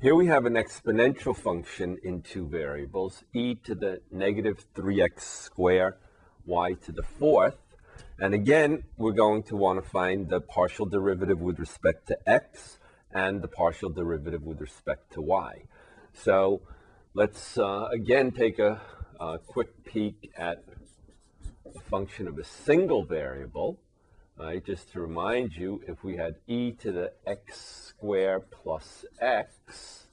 Here we have an exponential function in two variables, e to the negative 3x squared y to the fourth. And again, we're going to want to find the partial derivative with respect to x and the partial derivative with respect to y. So let's uh, again take a, a, quick peek at a function of a single variable. Right, just to remind you, if we had e to the x squared plus x,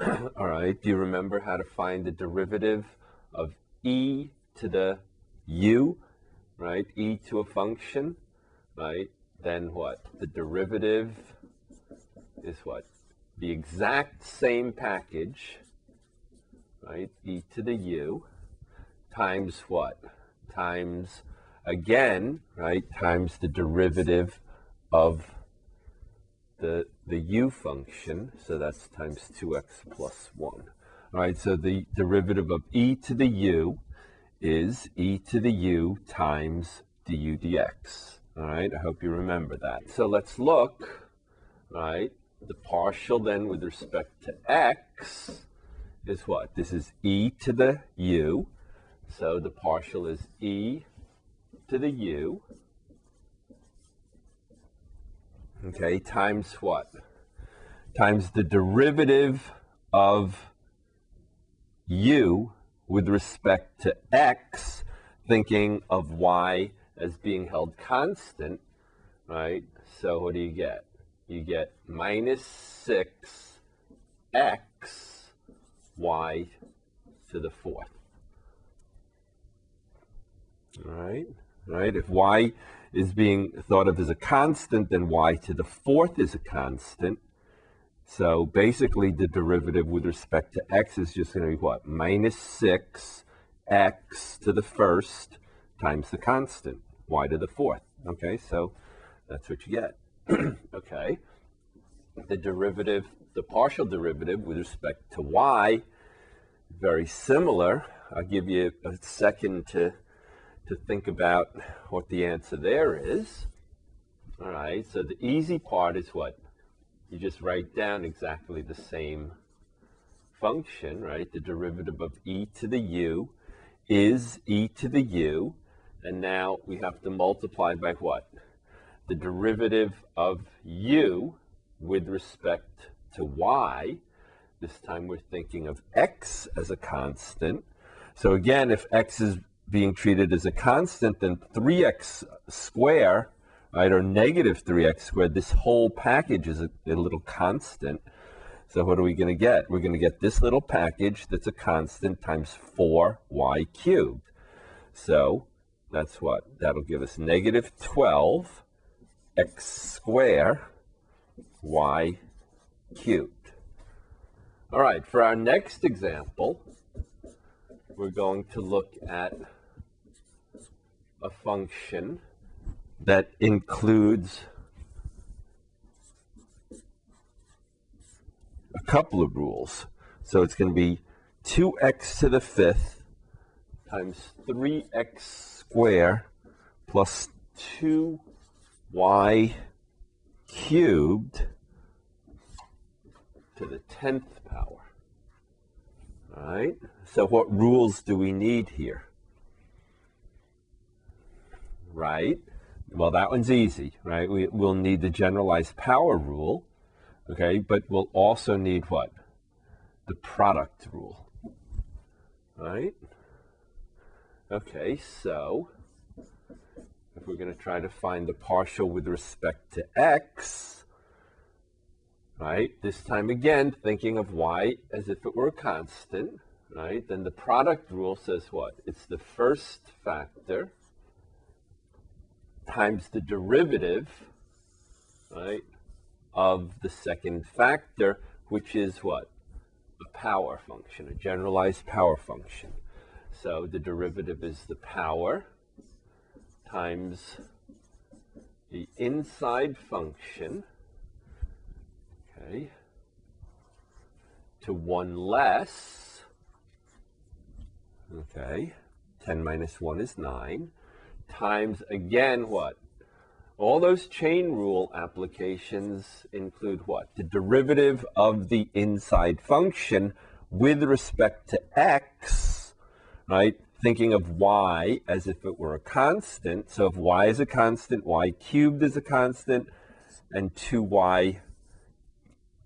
all right, do you remember how to find the derivative of e to the u, right? e to a function, right? Then what? The derivative is what? The exact same package, right? e to the u times what? Times, again, right? Times the derivative of the, the u function, so that's times 2x plus 1. All right, so the derivative of e to the u is e to the u times du dx. All right, I hope you remember that. So let's look, right? The partial then with respect to x is what? This is e to the u. So the partial is e to the u okay, times what? Times the derivative of u with respect to x, thinking of y as being held constant, right? So what do you get? You get minus 6x y to the fourth. All right? Right? If y is being thought of as a constant, then y to the fourth is a constant. So basically the derivative with respect to x is just going to be what? Minus 6 x to the first times the constant, y to the fourth. Okay, so that's what you get. okay. The derivative, the partial derivative with respect to y, very similar. I'll give you a second to to think about what the answer there is. All right, so the easy part is what? You just write down exactly the same function, right? The derivative of e to the u is e to the u, and now we have to multiply by what? The derivative of u with respect to y. This time we're thinking of x as a constant. So again, if x is being treated as a constant, then 3x squared, right, or negative 3x squared, this whole package is a, a little constant. So what are we going to get? We're going to get this little package that's a constant times 4y cubed. So that's what? That'll give us negative 12 x squared y cubed. All right, for our next example, we're going to look at a function that includes a couple of rules. So it's going to be 2x to the fifth times 3x squared plus 2y cubed to the 10th power. All right? So what rules do we need here? Right? Well, that one's easy, right? We, will need the generalized power rule, okay? But we'll also need what? The product rule, right? Okay, so if we're going to try to find the partial with respect to x, right? This time again, thinking of y as if it were a constant, right? Then the product rule says what? It's the first factor times the derivative, right, of the second factor, which is what? A power function, a generalized power function. So the derivative is the power times the inside function, okay, to 1 less, okay, 10 minus 1 is 9, times again what? All those chain rule applications include what? The derivative of the inside function with respect to x, right? Thinking of y as if it were a constant. So if y is a constant, y cubed is a constant, and 2y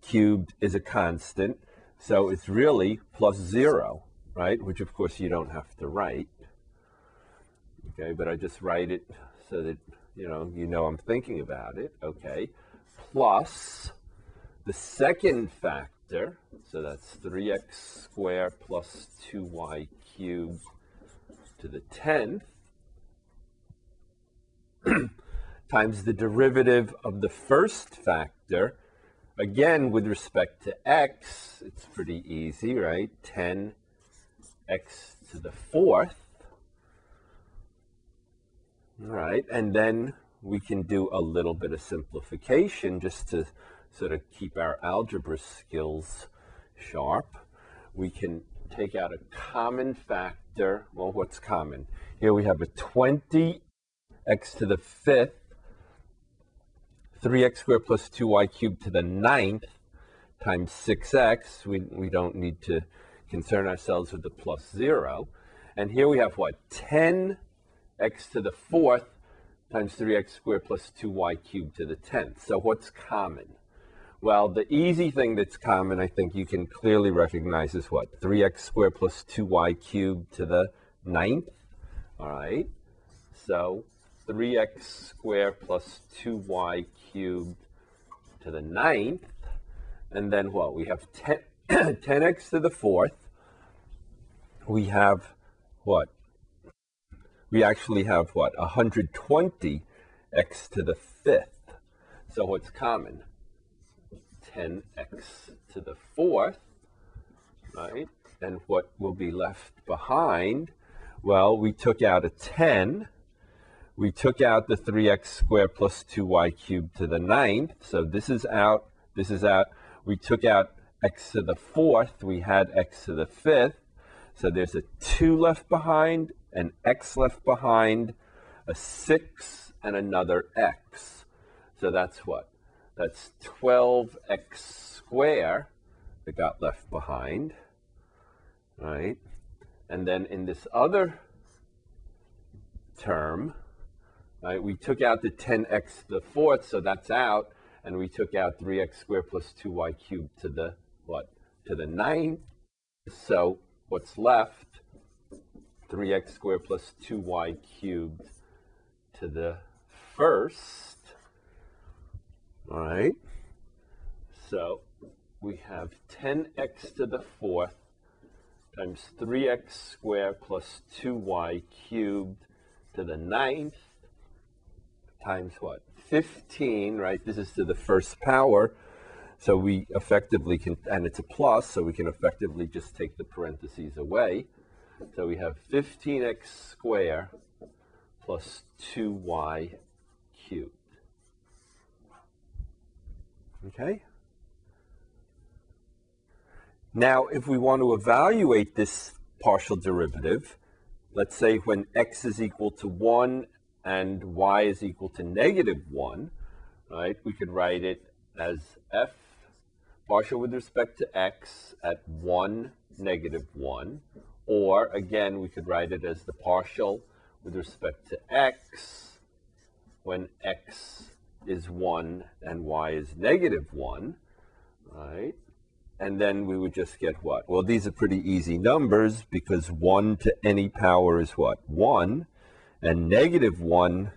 cubed is a constant. So it's really plus zero, right? Which of course you don't have to write. Okay, but I just write it so that you know you know I'm thinking about it. Okay, plus the second factor, so that's 3x squared plus 2y cubed to the 10th times the derivative of the first factor. Again, with respect to x, it's pretty easy, right? 10x to the fourth. All right, and then we can do a little bit of simplification just to sort of keep our algebra skills sharp. We can take out a common factor. Well, what's common? Here we have a 20x to the fifth 3x squared plus 2y cubed to the ninth times 6x. We, we don't need to concern ourselves with the plus 0. And here we have what? 10x to the fourth times 3x squared plus 2y cubed to the 10th. So what's common? Well, the easy thing that's common, I think you can clearly recognize is what? 3x squared plus 2y cubed to the ninth. All right. So 3x squared plus 2y cubed to the ninth. And then what? We have 10, 10x to the fourth. We have what? We actually have what? 120 x to the fifth. So what's common? 10x to the fourth, right? And what will be left behind? Well, we took out a 10 we took out the 3x squared plus 2y cubed to the ninth. So this is out, this is out. We took out x to the fourth. We had x to the fifth. So there's a 2 left behind, an x left behind, a 6, and another x. So that's what? That's 12x squared that got left behind, right? And then in this other term, Right? We took out the 10x to the fourth, so that's out, and we took out 3x squared plus 2y cubed to the what? To the ninth. So what's left? 3x squared plus 2y cubed to the first. All right. So we have 10x to the fourth times 3x squared plus 2y cubed to the ninth times what? 15, right? This is to the first power. So we effectively can, and it's a plus, so we can effectively just take the parentheses away. So we have 15x squared plus 2y cubed. Okay? Now, if we want to evaluate this partial derivative, let's say when x is equal to 1 and y is equal to negative 1, right, we could write it as f partial with respect to x at 1, negative 1. Or, again, we could write it as the partial with respect to x when x is 1 and y is negative 1, right? And then we would just get what? Well, these are pretty easy numbers because 1 to any power is what? 1 and negative 1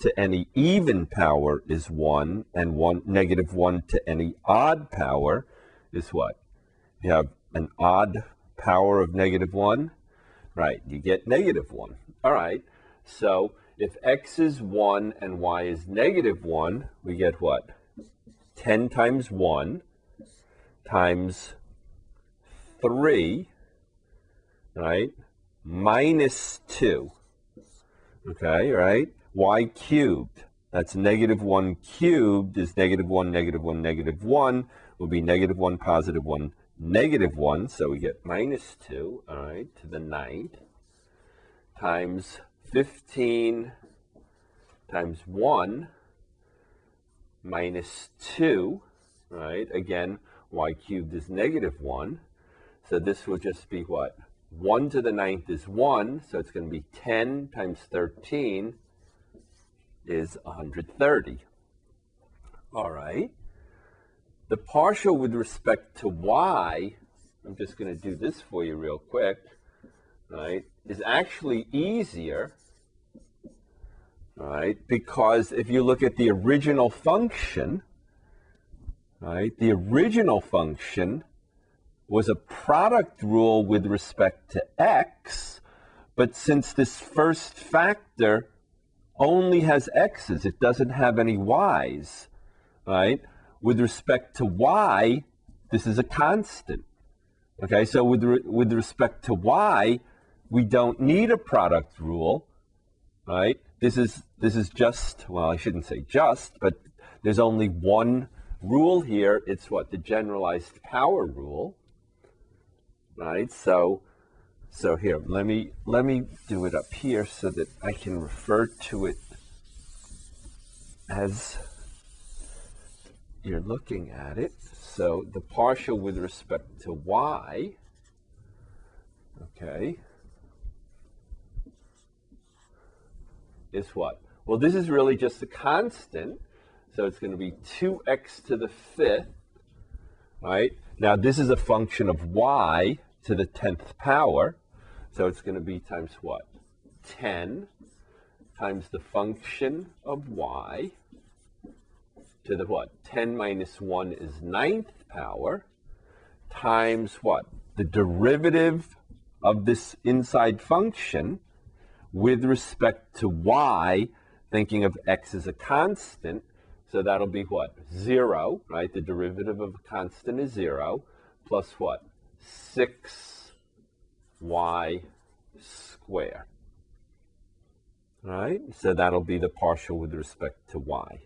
to any even power is 1, and one negative 1 to any odd power is what? You have an odd power of negative 1, right? You get negative 1. All right, so if x is 1 and y is negative 1, we get what? 10 times 1 times 3, right, minus 2 okay, right? y cubed, that's negative 1 cubed is negative 1, negative 1, negative 1, will be negative 1, positive 1, negative 1, so we get minus 2, all right, to the ninth, times 15 times 1, minus 2, right? Again, y cubed is negative 1. So this will just be what? 1 to the ninth is 1, so it's going to be 10 times 13 is 130. All right. The partial with respect to y, I'm just going to do this for you real quick, right, is actually easier, right, because if you look at the original function, right, the original function was a product rule with respect to x, but since this first factor only has x's, it doesn't have any y's, right? With respect to y, this is a constant. Okay, so with, re with respect to y, we don't need a product rule, right? This is, this is just, well, I shouldn't say just, but there's only one rule here. It's what? The generalized power rule right? So, so here, let me, let me do it up here so that I can refer to it as you're looking at it. So the partial with respect to y, okay, is what? Well, this is really just a constant, so it's going to be 2x to the fifth, right? Now, this is a function of y, to the 10th power. So it's going to be times what? 10 times the function of y to the what? 10 minus 1 is ninth power times what? The derivative of this inside function with respect to y, thinking of x as a constant. So that'll be what? 0, right? The derivative of a constant is 0, plus what? 6y squared. Right, so that'll be the partial with respect to y.